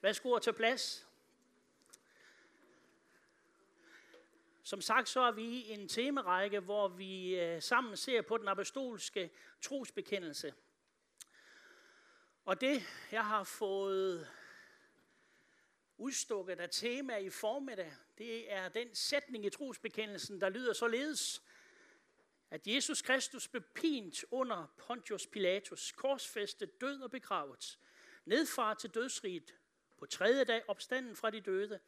Værsgo at tage plads. Som sagt, så er vi i en temarække, hvor vi øh, sammen ser på den apostolske trosbekendelse. Og det, jeg har fået udstukket af tema i formiddag, det er den sætning i trosbekendelsen, der lyder således, at Jesus Kristus blev pint under Pontius Pilatus, korsfæstet, død og begravet, nedfar til dødsriget, på tredje dag opstanden fra de døde,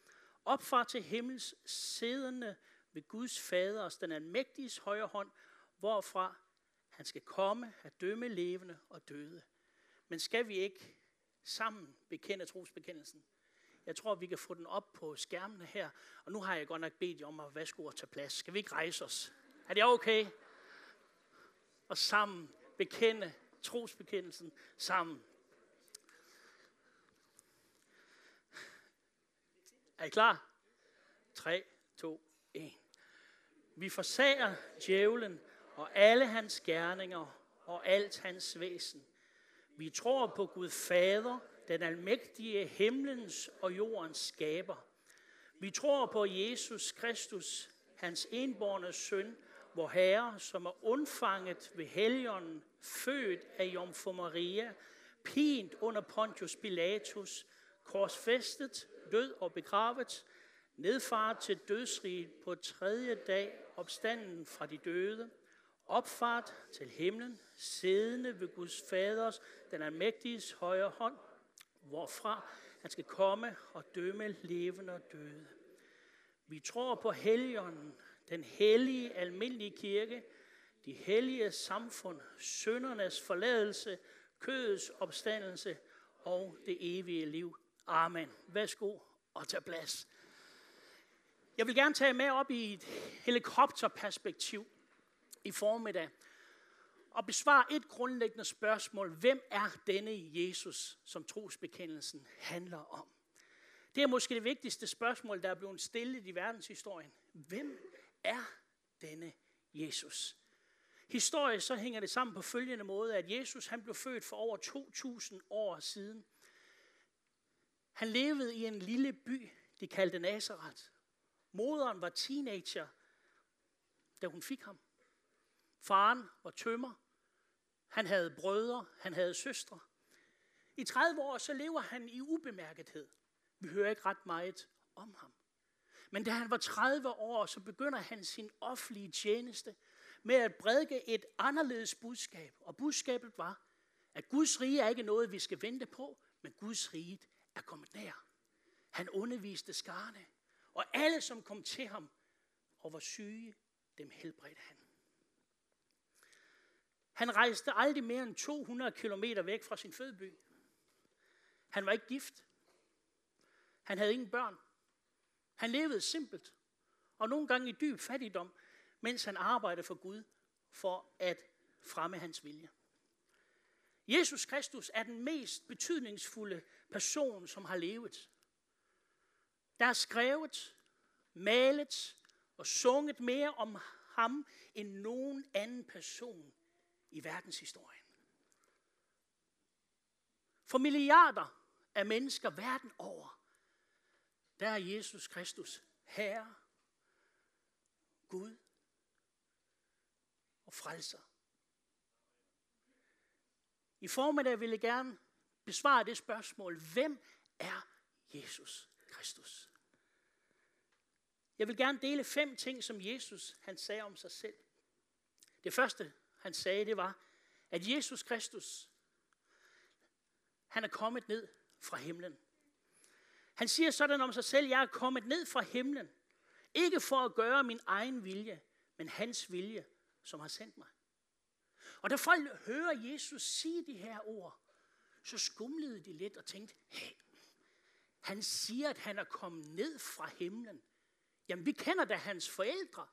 opfar til himmels siddende ved Guds faders, den almægtiges højre hånd, hvorfra han skal komme at dømme levende og døde. Men skal vi ikke sammen bekende trosbekendelsen? Jeg tror, vi kan få den op på skærmene her. Og nu har jeg godt nok bedt jer om at vaske og tage plads. Skal vi ikke rejse os? Er det okay? Og sammen bekende trosbekendelsen sammen. Er I klar? 3, 2, 1. Vi forsager djævlen og alle hans gerninger og alt hans væsen. Vi tror på Gud Fader, den almægtige himlens og jordens skaber. Vi tror på Jesus Kristus, hans enborne søn, vor Herre, som er undfanget ved helgen, født af Jomfru Maria, pint under Pontius Pilatus, korsfæstet, død og begravet, nedfart til dødsriget på tredje dag, opstanden fra de døde, opfart til himlen, siddende ved Guds faders, den almægtiges højre hånd, hvorfra han skal komme og dømme levende og døde. Vi tror på helligånden, den hellige almindelige kirke, de hellige samfund, søndernes forladelse, kødets opstandelse og det evige liv. Amen. Værsgo og tag plads. Jeg vil gerne tage med op i et helikopterperspektiv i formiddag og besvare et grundlæggende spørgsmål. Hvem er denne Jesus, som trosbekendelsen handler om? Det er måske det vigtigste spørgsmål, der er blevet stillet i verdenshistorien. Hvem er denne Jesus? Historisk så hænger det sammen på følgende måde, at Jesus han blev født for over 2000 år siden. Han levede i en lille by, de kaldte Nazareth. Moderen var teenager, da hun fik ham. Faren var tømmer. Han havde brødre, han havde søstre. I 30 år så lever han i ubemærkethed. Vi hører ikke ret meget om ham. Men da han var 30 år, så begynder han sin offentlige tjeneste med at prædike et anderledes budskab. Og budskabet var, at Guds rige er ikke noget, vi skal vente på, men Guds rige er kommet nær. Han underviste skarne, og alle, som kom til ham og var syge, dem helbredte han. Han rejste aldrig mere end 200 km væk fra sin fødeby. Han var ikke gift. Han havde ingen børn. Han levede simpelt, og nogle gange i dyb fattigdom, mens han arbejdede for Gud for at fremme hans vilje. Jesus Kristus er den mest betydningsfulde person, som har levet. Der er skrevet, malet og sunget mere om ham end nogen anden person i verdenshistorien. For milliarder af mennesker verden over, der er Jesus Kristus Herre, Gud og frelser. I formiddag vil jeg gerne besvare det spørgsmål. Hvem er Jesus Kristus? Jeg vil gerne dele fem ting, som Jesus han sagde om sig selv. Det første, han sagde, det var, at Jesus Kristus, han er kommet ned fra himlen. Han siger sådan om sig selv, jeg er kommet ned fra himlen, ikke for at gøre min egen vilje, men hans vilje, som har sendt mig. Og da folk hører Jesus sige de her ord, så skumlede de lidt og tænkte, hey, han siger, at han er kommet ned fra himlen. Jamen, vi kender da hans forældre.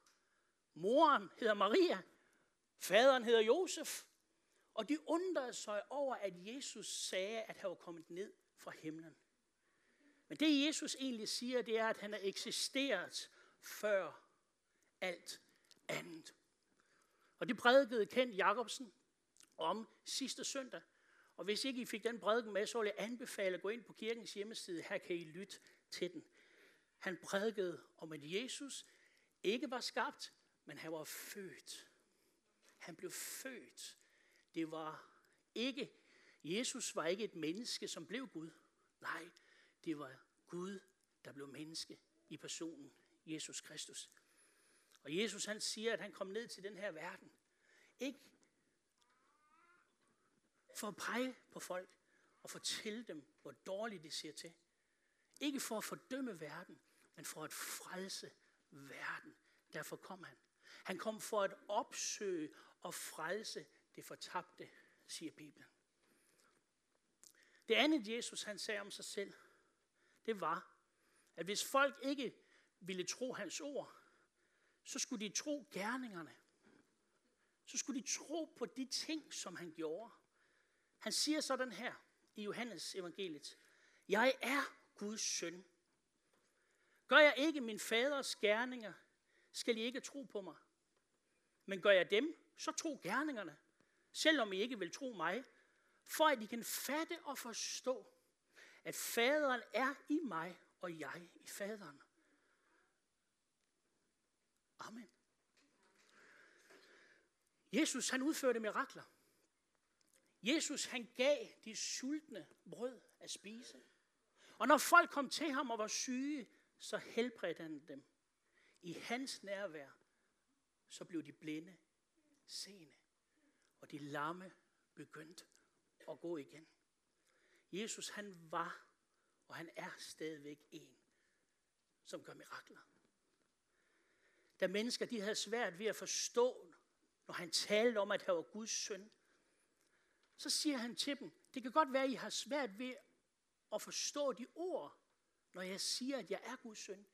Moren hedder Maria, faderen hedder Josef. Og de undrede sig over, at Jesus sagde, at han var kommet ned fra himlen. Men det Jesus egentlig siger, det er, at han har eksisteret før alt andet. Og det prædikede Kent Jacobsen om sidste søndag. Og hvis ikke I fik den prædiken med, så vil jeg anbefale at gå ind på kirkens hjemmeside. Her kan I lytte til den. Han prædikede om, at Jesus ikke var skabt, men han var født. Han blev født. Det var ikke, Jesus var ikke et menneske, som blev Gud. Nej, det var Gud, der blev menneske i personen Jesus Kristus. Og Jesus han siger, at han kom ned til den her verden. Ikke for at pege på folk og fortælle dem, hvor dårligt det ser til. Ikke for at fordømme verden, men for at frelse verden. Derfor kom han. Han kom for at opsøge og frelse det fortabte, siger Bibelen. Det andet, Jesus han sagde om sig selv, det var, at hvis folk ikke ville tro hans ord, så skulle de tro gerningerne. Så skulle de tro på de ting, som han gjorde. Han siger sådan her i Johannes evangeliet. Jeg er Guds søn. Gør jeg ikke min faders gerninger, skal I ikke tro på mig. Men gør jeg dem, så tro gerningerne, selvom I ikke vil tro mig, for at I kan fatte og forstå, at faderen er i mig, og jeg i faderen. Amen. Jesus han udførte mirakler. Jesus han gav de sultne brød at spise. Og når folk kom til ham og var syge, så helbredte han dem. I hans nærvær, så blev de blinde seende. Og de lamme begyndte at gå igen. Jesus han var, og han er stadigvæk en, som gør mirakler. Da mennesker de havde svært ved at forstå, når han talte om, at han var Guds søn, så siger han til dem, det kan godt være, at I har svært ved at forstå de ord, når jeg siger, at jeg er Guds søn.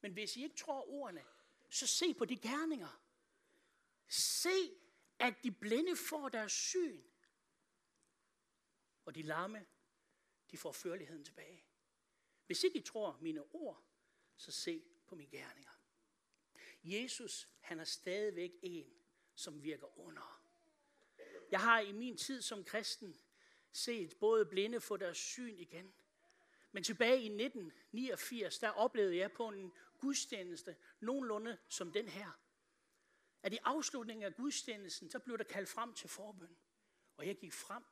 Men hvis I ikke tror ordene, så se på de gerninger. Se, at de blinde får deres syn. Og de lamme, de får førligheden tilbage. Hvis ikke I tror mine ord, så se på mine gerninger. Jesus, han er stadigvæk en, som virker under. Jeg har i min tid som kristen set både blinde få deres syn igen. Men tilbage i 1989, der oplevede jeg på en gudstjeneste nogenlunde som den her. At i afslutningen af gudstjenesten, så blev der kaldt frem til forbøn. Og jeg gik frem.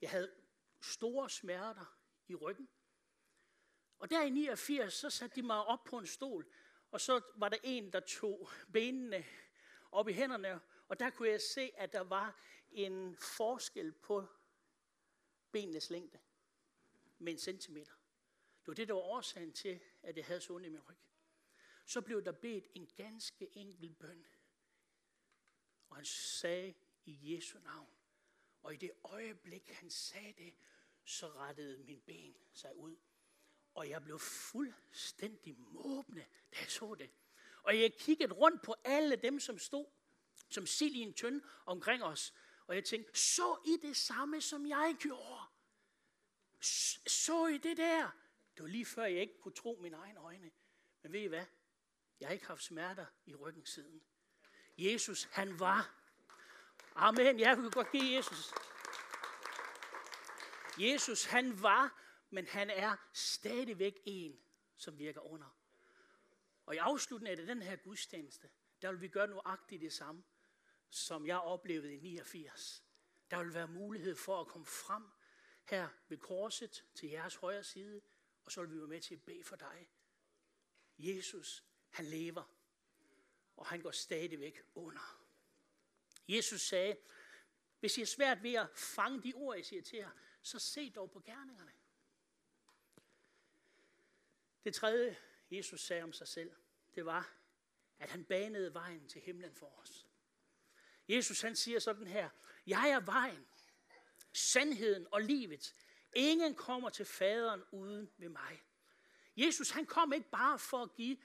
Jeg havde store smerter i ryggen. Og der i 89, så satte de mig op på en stol, og så var der en, der tog benene op i hænderne, og der kunne jeg se, at der var en forskel på benenes længde med en centimeter. Det var det, der var årsagen til, at jeg havde så ondt i min ryg. Så blev der bedt en ganske enkel bøn. Og han sagde i Jesu navn. Og i det øjeblik, han sagde det, så rettede min ben sig ud. Og jeg blev fuldstændig måbende, da jeg så det. Og jeg kiggede rundt på alle dem, som stod som sild i en tønde omkring os. Og jeg tænkte, så I det samme, som jeg gjorde? Så I det der? Det var lige før, jeg ikke kunne tro mine egne øjne. Men ved I hvad? Jeg har ikke haft smerter i ryggen siden. Jesus, han var. Amen. Jeg kunne godt give Jesus. Jesus, han var, men han er stadigvæk en, som virker under. Og i afslutningen af den her gudstjeneste, der vil vi gøre nuagtigt det samme, som jeg oplevede i 89. Der vil være mulighed for at komme frem her ved korset til jeres højre side, og så vil vi være med til at bede for dig. Jesus, han lever, og han går stadigvæk under. Jesus sagde, hvis I er svært ved at fange de ord, jeg siger til jer, så se dog på gerningerne. Det tredje, Jesus sagde om sig selv, det var, at han banede vejen til himlen for os. Jesus han siger sådan her, jeg er vejen, sandheden og livet. Ingen kommer til faderen uden ved mig. Jesus han kom ikke bare for at give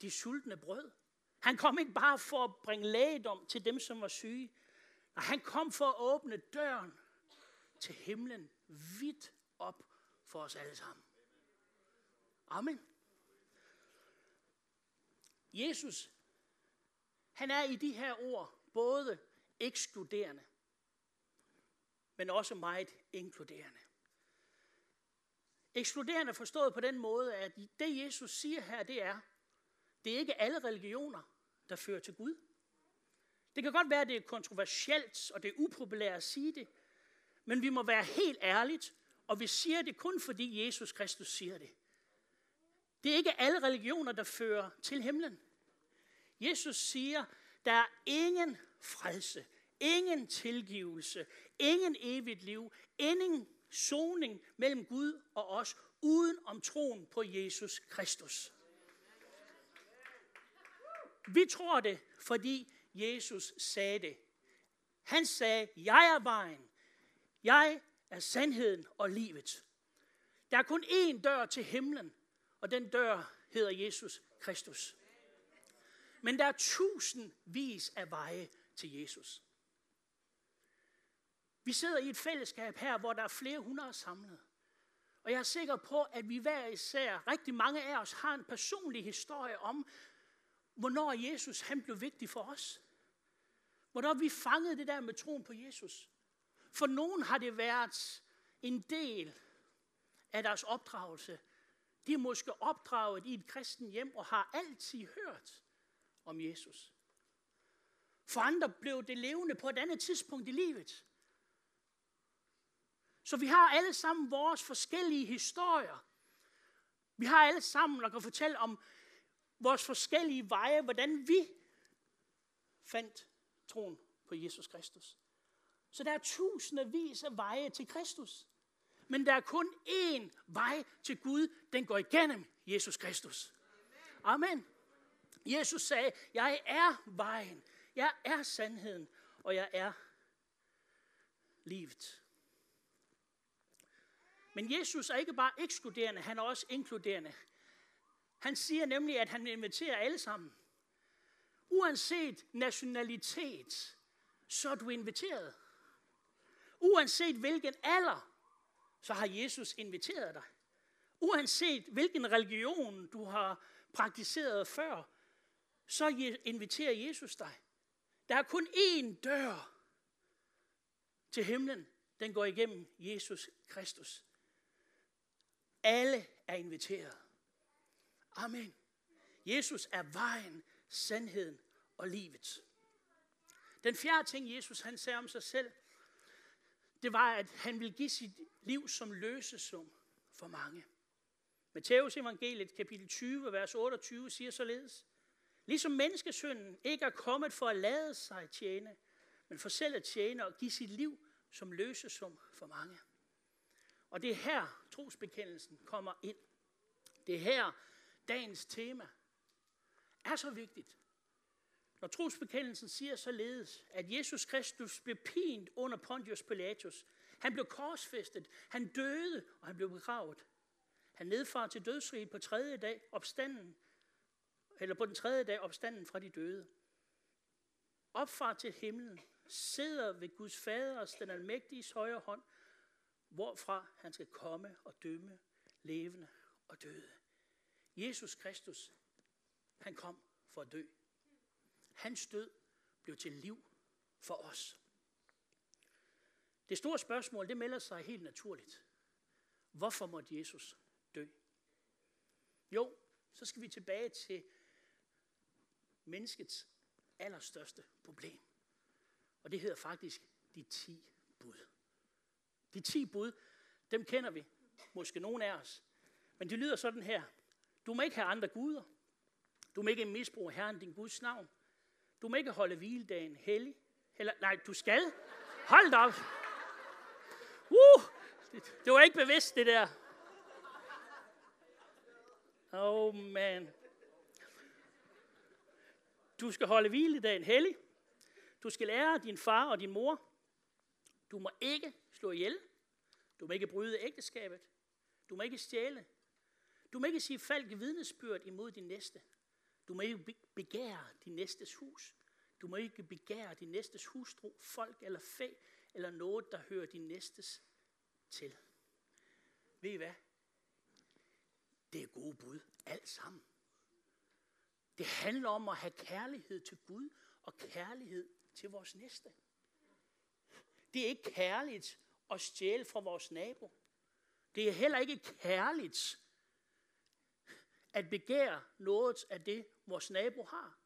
de sultne brød. Han kom ikke bare for at bringe lægedom til dem, som var syge. Nej, han kom for at åbne døren til himlen vidt op for os alle sammen. Amen. Jesus, han er i de her ord både ekskluderende, men også meget inkluderende. Ekskluderende forstået på den måde, at det Jesus siger her, det er, det er ikke alle religioner, der fører til Gud. Det kan godt være, at det er kontroversielt, og det er upopulært at sige det, men vi må være helt ærligt, og vi siger det kun fordi Jesus Kristus siger det. Det er ikke alle religioner, der fører til himlen. Jesus siger, der er ingen frelse, ingen tilgivelse, ingen evigt liv, ingen soning mellem Gud og os, uden om troen på Jesus Kristus. Vi tror det, fordi Jesus sagde det. Han sagde, jeg er vejen, jeg er sandheden og livet. Der er kun én dør til himlen, og den dør hedder Jesus Kristus. Men der er tusindvis af veje til Jesus. Vi sidder i et fællesskab her, hvor der er flere hundrede samlet. Og jeg er sikker på, at vi hver især, rigtig mange af os, har en personlig historie om, hvornår Jesus han blev vigtig for os. Hvornår vi fangede det der med troen på Jesus. For nogen har det været en del af deres opdragelse. De er måske opdraget i et kristen hjem og har altid hørt om Jesus. For andre blev det levende på et andet tidspunkt i livet. Så vi har alle sammen vores forskellige historier. Vi har alle sammen, der kan fortælle om vores forskellige veje, hvordan vi fandt troen på Jesus Kristus. Så der er tusindvis af veje til Kristus. Men der er kun én vej til Gud, den går igennem Jesus Kristus. Amen. Jesus sagde, jeg er vejen, jeg er sandheden, og jeg er livet. Men Jesus er ikke bare ekskluderende, han er også inkluderende. Han siger nemlig, at han inviterer alle sammen. Uanset nationalitet, så er du inviteret. Uanset hvilken alder, så har Jesus inviteret dig. Uanset hvilken religion du har praktiseret før, så inviterer Jesus dig. Der er kun én dør til himlen. Den går igennem Jesus Kristus. Alle er inviteret. Amen. Jesus er vejen, sandheden og livet. Den fjerde ting, Jesus han sagde om sig selv, det var, at han ville give sit liv som løsesum for mange. Matteus evangeliet kapitel 20, vers 28 siger således, Ligesom menneskesønnen ikke er kommet for at lade sig tjene, men for selv at tjene og give sit liv som løsesum for mange. Og det er her trosbekendelsen kommer ind. Det er her dagens tema er så vigtigt. Når trosbekendelsen siger således, at Jesus Kristus blev pint under Pontius Pilatus, han blev korsfæstet, han døde, og han blev begravet. Han nedfar til dødsriget på tredje dag, opstanden, eller på den tredje dag opstanden fra de døde. Opfar til himlen, sidder ved Guds faders, den almægtige højre hånd, hvorfra han skal komme og dømme levende og døde. Jesus Kristus, han kom for at dø. Hans død blev til liv for os. Det store spørgsmål, det melder sig helt naturligt. Hvorfor måtte Jesus dø? Jo, så skal vi tilbage til menneskets allerstørste problem. Og det hedder faktisk de ti bud. De ti bud, dem kender vi, måske nogen af os. Men det lyder sådan her. Du må ikke have andre guder. Du må ikke misbruge Herren din Guds navn. Du må ikke holde hviledagen hellig. Eller, nej, du skal. Hold da op. Uh, det, det var ikke bevidst, det der. Oh man. Du skal holde hviledagen hellig. Du skal lære din far og din mor. Du må ikke slå ihjel. Du må ikke bryde ægteskabet. Du må ikke stjæle. Du må ikke sige falsk vidnesbyrd imod din næste. Du må ikke begære din næstes hus. Du må ikke begære din næstes hustru, folk eller fæ, eller noget, der hører din næstes til. Ved I hvad? Det er gode bud, alt sammen. Det handler om at have kærlighed til Gud og kærlighed til vores næste. Det er ikke kærligt at stjæle fra vores nabo. Det er heller ikke kærligt at begære noget af det, vores nabo har.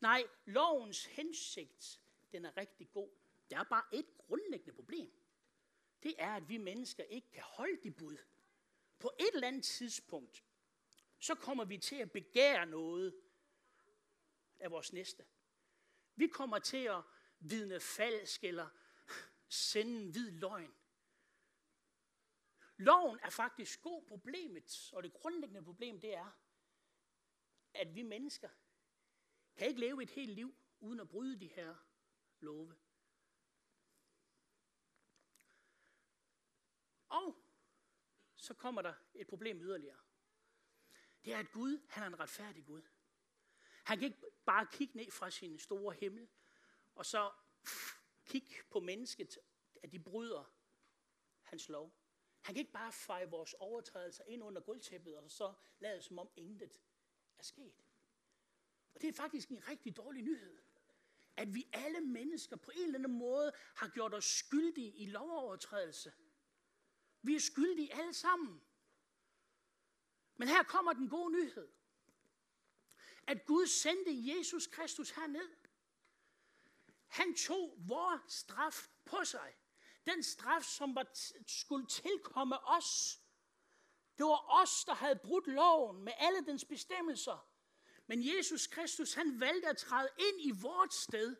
Nej, lovens hensigt, den er rigtig god. Der er bare et grundlæggende problem. Det er, at vi mennesker ikke kan holde de bud. På et eller andet tidspunkt, så kommer vi til at begære noget af vores næste. Vi kommer til at vidne falsk eller sende en hvid løgn. Loven er faktisk god. Problemet, og det grundlæggende problem, det er, at vi mennesker kan ikke leve et helt liv uden at bryde de her love. Og så kommer der et problem yderligere. Det er, at Gud, han er en retfærdig Gud. Han kan ikke bare kigge ned fra sin store himmel, og så kigge på mennesket, at de bryder hans lov. Han kan ikke bare feje vores overtrædelser ind under gulvtæppet, og så lade som om intet er sket. Og det er faktisk en rigtig dårlig nyhed. At vi alle mennesker på en eller anden måde har gjort os skyldige i lovovertrædelse. Vi er skyldige alle sammen. Men her kommer den gode nyhed. At Gud sendte Jesus Kristus herned. Han tog vores straf på sig. Den straf, som var skulle tilkomme os. Det var os, der havde brudt loven med alle dens bestemmelser. Men Jesus Kristus, han valgte at træde ind i vort sted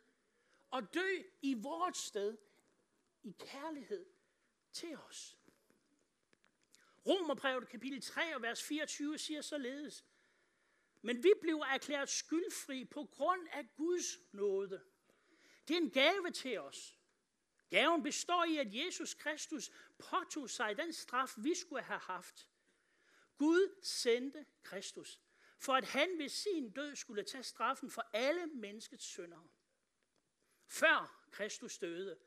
og dø i vort sted i kærlighed til os. Romerbrevet kapitel 3 og vers 24 siger således, men vi bliver erklæret skyldfri på grund af Guds nåde. Det er en gave til os. Gaven består i, at Jesus Kristus påtog sig den straf, vi skulle have haft. Gud sendte Kristus, for at han ved sin død skulle tage straffen for alle menneskets syndere. Før Kristus døde,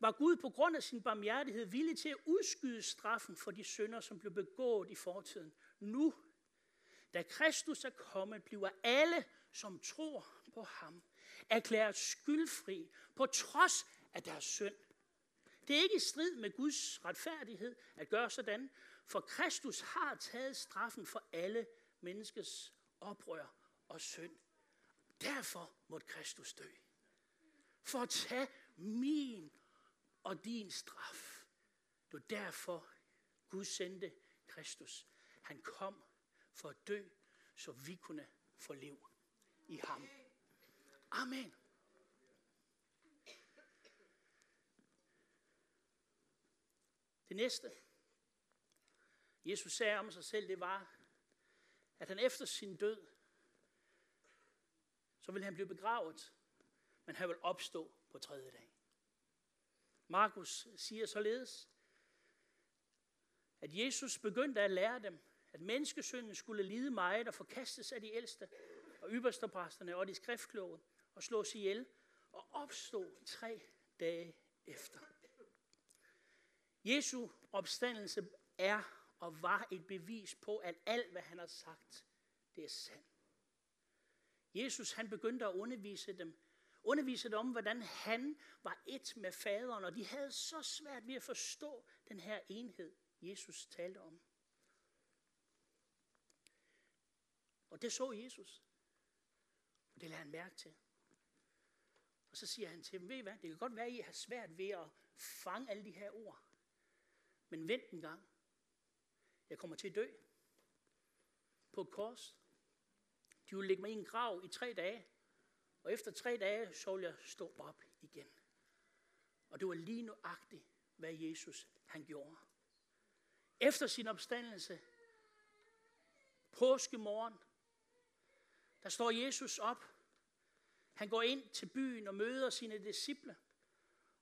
var Gud på grund af sin barmhjertighed villig til at udskyde straffen for de synder, som blev begået i fortiden. Nu, da Kristus er kommet, bliver alle, som tror på ham, erklæret skyldfri på trods af deres synd. Det er ikke i strid med Guds retfærdighed at gøre sådan, for Kristus har taget straffen for alle menneskets oprør og synd. Derfor måtte Kristus dø. For at tage min og din straf. Det var derfor Gud sendte Kristus. Han kom for at dø, så vi kunne få liv i ham. Amen. Det næste, Jesus sagde om sig selv, det var, at han efter sin død, så ville han blive begravet, men han vil opstå på tredje dag. Markus siger således, at Jesus begyndte at lære dem, at menneskesynden skulle lide meget og forkastes af de ældste og ypperstepræsterne og de skriftkloge og slås ihjel og opstå tre dage efter. Jesu opstandelse er og var et bevis på, at alt, hvad han har sagt, det er sandt. Jesus han begyndte at undervise dem undervise dem om, hvordan han var et med faderen, og de havde så svært ved at forstå den her enhed, Jesus talte om. Og det så Jesus. Og det lader han mærke til. Og så siger han til dem, ved I hvad, det kan godt være, at I har svært ved at fange alle de her ord. Men vent en gang. Jeg kommer til at dø på et kors. De vil lægge mig i en grav i tre dage. Og efter tre dage, så vil jeg stå op igen. Og det var lige nuagtigt, hvad Jesus han gjorde. Efter sin opstandelse, påskemorgen, der står Jesus op. Han går ind til byen og møder sine disciple.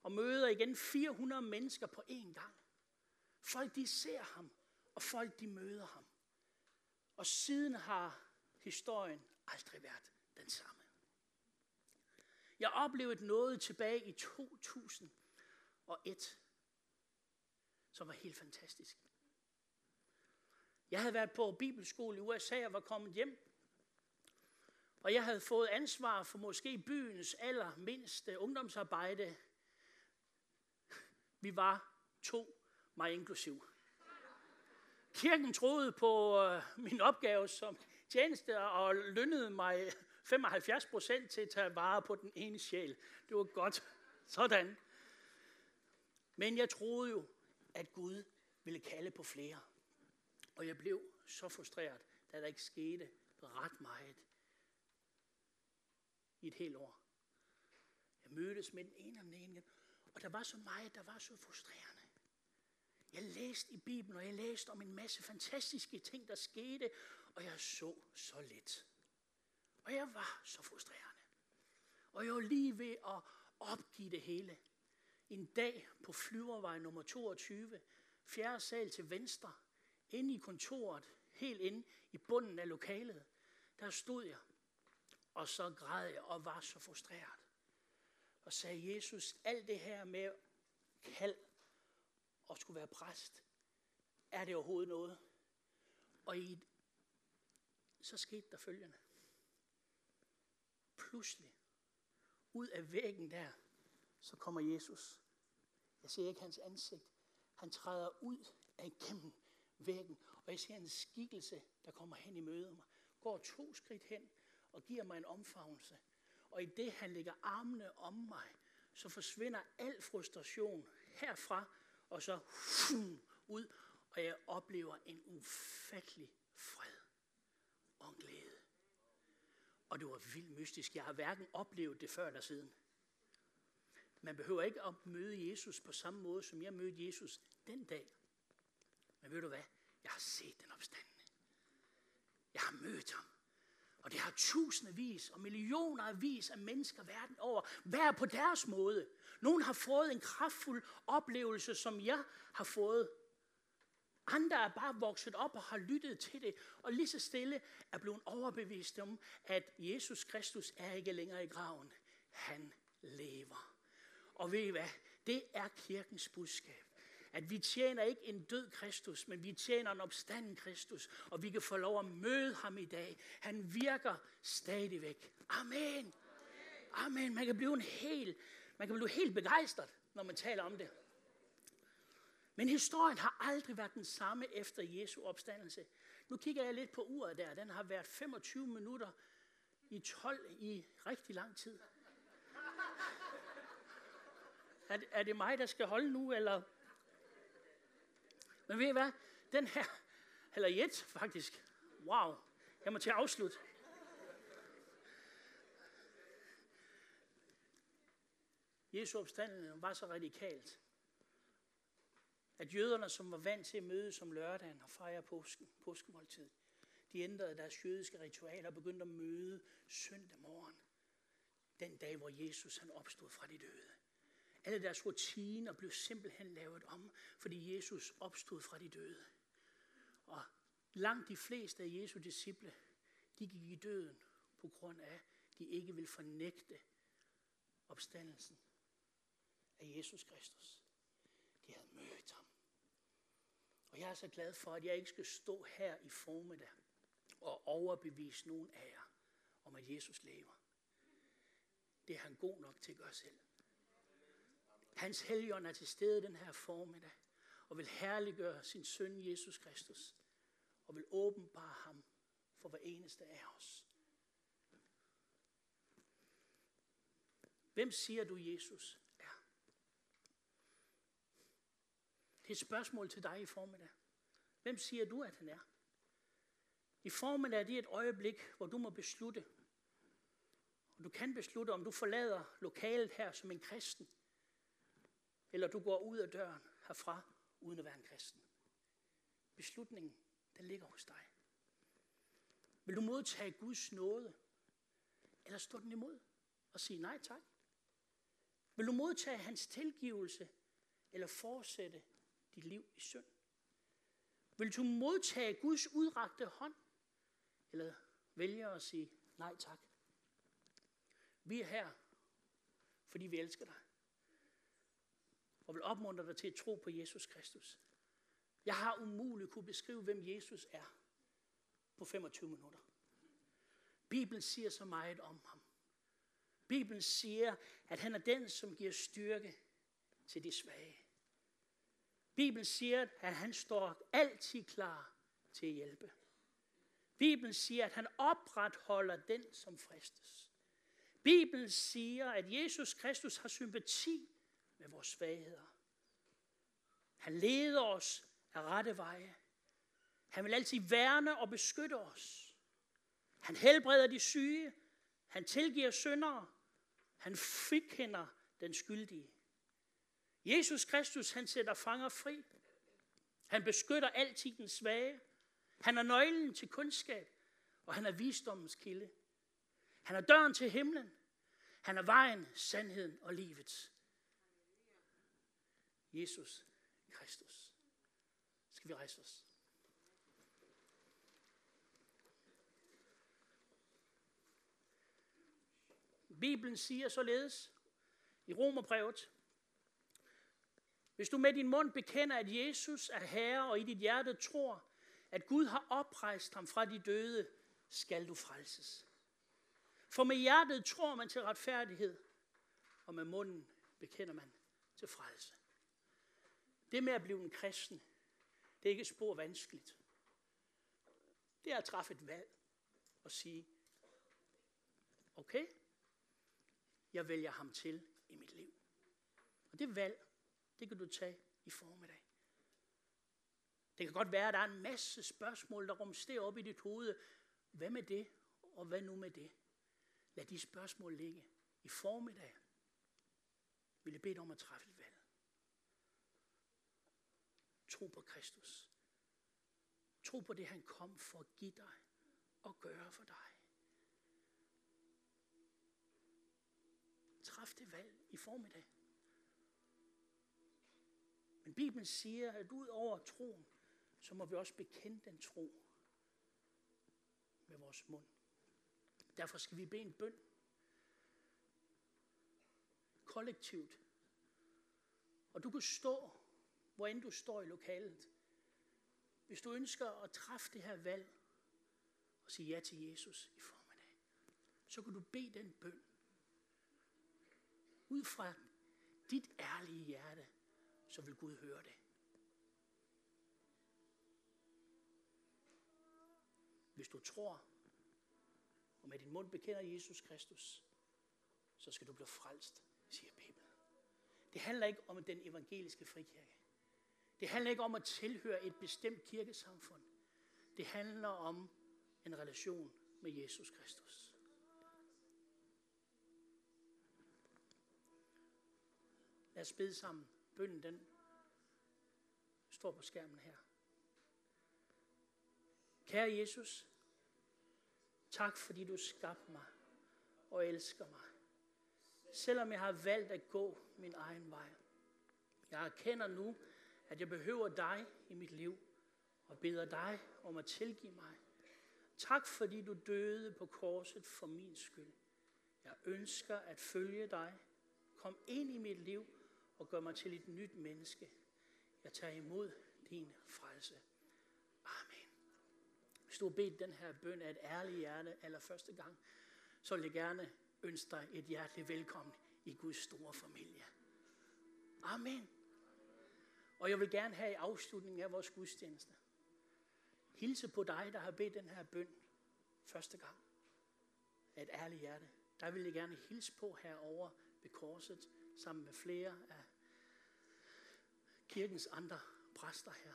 Og møder igen 400 mennesker på én gang. Folk de ser ham, og folk de møder ham. Og siden har historien aldrig været den samme. Jeg oplevede noget tilbage i 2001, som var helt fantastisk. Jeg havde været på bibelskole i USA og var kommet hjem. Og jeg havde fået ansvar for måske byens allermindste ungdomsarbejde Vi var to, mig inklusiv. Kirken troede på øh, min opgave som tjeneste og lønnede mig 75 procent til at tage vare på den ene sjæl. Det var godt. Sådan. Men jeg troede jo, at Gud ville kalde på flere. Og jeg blev så frustreret, da der ikke skete ret meget i et helt år. Jeg mødtes med den ene og den ene, og der var så meget, der var så frustrerende. Jeg læste i Bibelen, og jeg læste om en masse fantastiske ting, der skete, og jeg så så lidt. Og jeg var så frustrerende. Og jeg var lige ved at opgive det hele. En dag på flyvervej nummer 22, fjerde sal til venstre, inde i kontoret, helt inde i bunden af lokalet, der stod jeg. Og så græd jeg og var så frustreret. Og sagde, Jesus, alt det her med kald og skulle være præst, er det overhovedet noget? Og i, så skete der følgende. Pludselig, ud af væggen der, så kommer Jesus. Jeg ser ikke hans ansigt. Han træder ud af gennem væggen, og jeg ser en skikkelse, der kommer hen i møde mig. Går to skridt hen og giver mig en omfavnelse. Og i det, han lægger armene om mig, så forsvinder al frustration herfra, og så ud, og jeg oplever en ufattelig fred og glæde. Og det var vildt mystisk. Jeg har hverken oplevet det før eller siden. Man behøver ikke at møde Jesus på samme måde, som jeg mødte Jesus den dag. Men ved du hvad? Jeg har set den opstandende. Jeg har mødt ham. Og det har tusindvis og millioner af vis af mennesker verden over, hver på deres måde. Nogle har fået en kraftfuld oplevelse, som jeg har fået. Andre er bare vokset op og har lyttet til det, og lige så stille er blevet overbevist om, at Jesus Kristus er ikke længere i graven. Han lever. Og ved I hvad? Det er kirkens budskab. At vi tjener ikke en død Kristus, men vi tjener en opstanden Kristus, og vi kan få lov at møde ham i dag. Han virker stadigvæk. Amen. Amen. Man kan blive en helt, man kan blive helt begejstret, når man taler om det. Men historien har aldrig været den samme efter Jesu opstandelse. Nu kigger jeg lidt på uret der. Den har været 25 minutter i 12 i rigtig lang tid. Er er det mig, der skal holde nu, eller? Men ved I hvad? Den her, eller jet faktisk. Wow, jeg må til at afslutte. Jesu opstandelse var så radikalt, at jøderne, som var vant til at mødes om lørdagen og fejre påsken, påskemåltid, de ændrede deres jødiske ritualer og begyndte at møde søndag morgen. Den dag, hvor Jesus han opstod fra de døde. Alle deres rutiner blev simpelthen lavet om, fordi Jesus opstod fra de døde. Og langt de fleste af Jesu disciple, de gik i døden på grund af, at de ikke vil fornægte opstandelsen af Jesus Kristus. De havde mødt ham. Og jeg er så glad for, at jeg ikke skal stå her i formiddag og overbevise nogen af jer om, at Jesus lever. Det er han god nok til at gøre selv. Hans helgen er til stede den her formiddag, og vil herliggøre sin søn Jesus Kristus, og vil åbenbare ham for hver eneste af os. Hvem siger du, Jesus er? Det er et spørgsmål til dig i formiddag. Hvem siger du, at han er? I formiddag er det et øjeblik, hvor du må beslutte. Og du kan beslutte, om du forlader lokalet her som en kristen, eller du går ud af døren herfra, uden at være en kristen. Beslutningen, den ligger hos dig. Vil du modtage Guds nåde? Eller stå den imod og sige nej tak? Vil du modtage hans tilgivelse? Eller fortsætte dit liv i synd? Vil du modtage Guds udrakte hånd? Eller vælge at sige nej tak? Vi er her, fordi vi elsker dig og vil opmuntre dig til at tro på Jesus Kristus. Jeg har umuligt kunne beskrive, hvem Jesus er på 25 minutter. Bibelen siger så meget om ham. Bibelen siger, at han er den, som giver styrke til de svage. Bibelen siger, at han står altid klar til at hjælpe. Bibelen siger, at han opretholder den, som fristes. Bibelen siger, at Jesus Kristus har sympati med vores svagheder. Han leder os af rette veje. Han vil altid værne og beskytte os. Han helbreder de syge. Han tilgiver syndere. Han frikender den skyldige. Jesus Kristus, han sætter fanger fri. Han beskytter altid den svage. Han er nøglen til kundskab, og han er visdommens kilde. Han er døren til himlen. Han er vejen, sandheden og livet. Jesus Kristus. Skal vi rejse os? Bibelen siger således i Romerbrevet, hvis du med din mund bekender, at Jesus er Herre, og i dit hjerte tror, at Gud har oprejst ham fra de døde, skal du frelses. For med hjertet tror man til retfærdighed, og med munden bekender man til frelse. Det med at blive en kristen, det er ikke spor vanskeligt. Det er at træffe et valg og sige, okay, jeg vælger ham til i mit liv. Og det valg, det kan du tage i formiddag. Det kan godt være, at der er en masse spørgsmål, der rumsterer op i dit hoved. Hvad med det, og hvad nu med det? Lad de spørgsmål ligge. I formiddag vil jeg bede dig om at træffe et valg. Tro på Kristus. Tro på det, han kom for at give dig og gøre for dig. Træf det valg i formiddag. Men Bibelen siger, at ud over troen, så må vi også bekende den tro med vores mund. Derfor skal vi bede en bøn. Kollektivt. Og du kan stå, hvor end du står i lokalet. Hvis du ønsker at træffe det her valg og sige ja til Jesus i formiddag, så kan du bede den bøn ud fra dit ærlige hjerte, så vil Gud høre det. Hvis du tror, og med din mund bekender Jesus Kristus, så skal du blive frelst, siger Bibelen. Det handler ikke om den evangeliske frikirke. Det handler ikke om at tilhøre et bestemt kirkesamfund. Det handler om en relation med Jesus Kristus. Lad os bede sammen. Bønden den står på skærmen her. Kære Jesus, tak fordi du skabte mig og elsker mig. Selvom jeg har valgt at gå min egen vej. Jeg erkender nu, at jeg behøver dig i mit liv og beder dig om at tilgive mig. Tak fordi du døde på korset for min skyld. Jeg ønsker at følge dig. Kom ind i mit liv og gør mig til et nyt menneske. Jeg tager imod din frelse. Amen. Hvis du har bedt den her bøn af et ærligt hjerte aller første gang, så vil jeg gerne ønske dig et hjerteligt velkommen i Guds store familie. Amen. Og jeg vil gerne have i afslutningen af vores gudstjeneste, hilse på dig, der har bedt den her bøn første gang af et ærligt hjerte. Der vil jeg gerne hilse på herover ved korset, sammen med flere af kirkens andre præster her.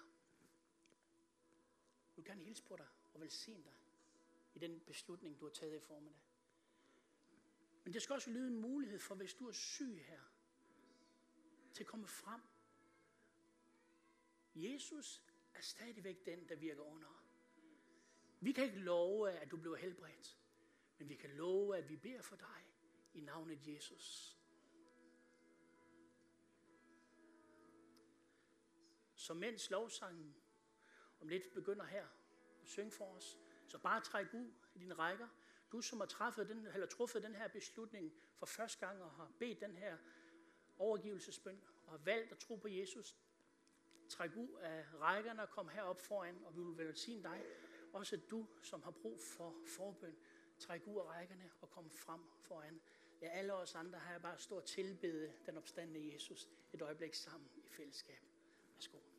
Jeg vil gerne hilse på dig og velsigne dig i den beslutning, du har taget i formiddag. Men det skal også lyde en mulighed for, hvis du er syg her, til at komme frem. Jesus er stadigvæk den, der virker under. Vi kan ikke love, at du bliver helbredt, men vi kan love, at vi beder for dig i navnet Jesus. Så mens lovsangen om lidt begynder her at synge for os, så bare træk ud i dine rækker. Du, som har truffet den, eller truffet den her beslutning for første gang og har bedt den her overgivelsesbøn og har valgt at tro på Jesus, træk ud af rækkerne og kom herop foran, og vi vil velsigne dig. Også du, som har brug for forbøn, træk ud af rækkerne og kom frem foran. Ja, alle os andre har jeg bare stået tilbede den opstandende Jesus et øjeblik sammen i fællesskab. Værsgo.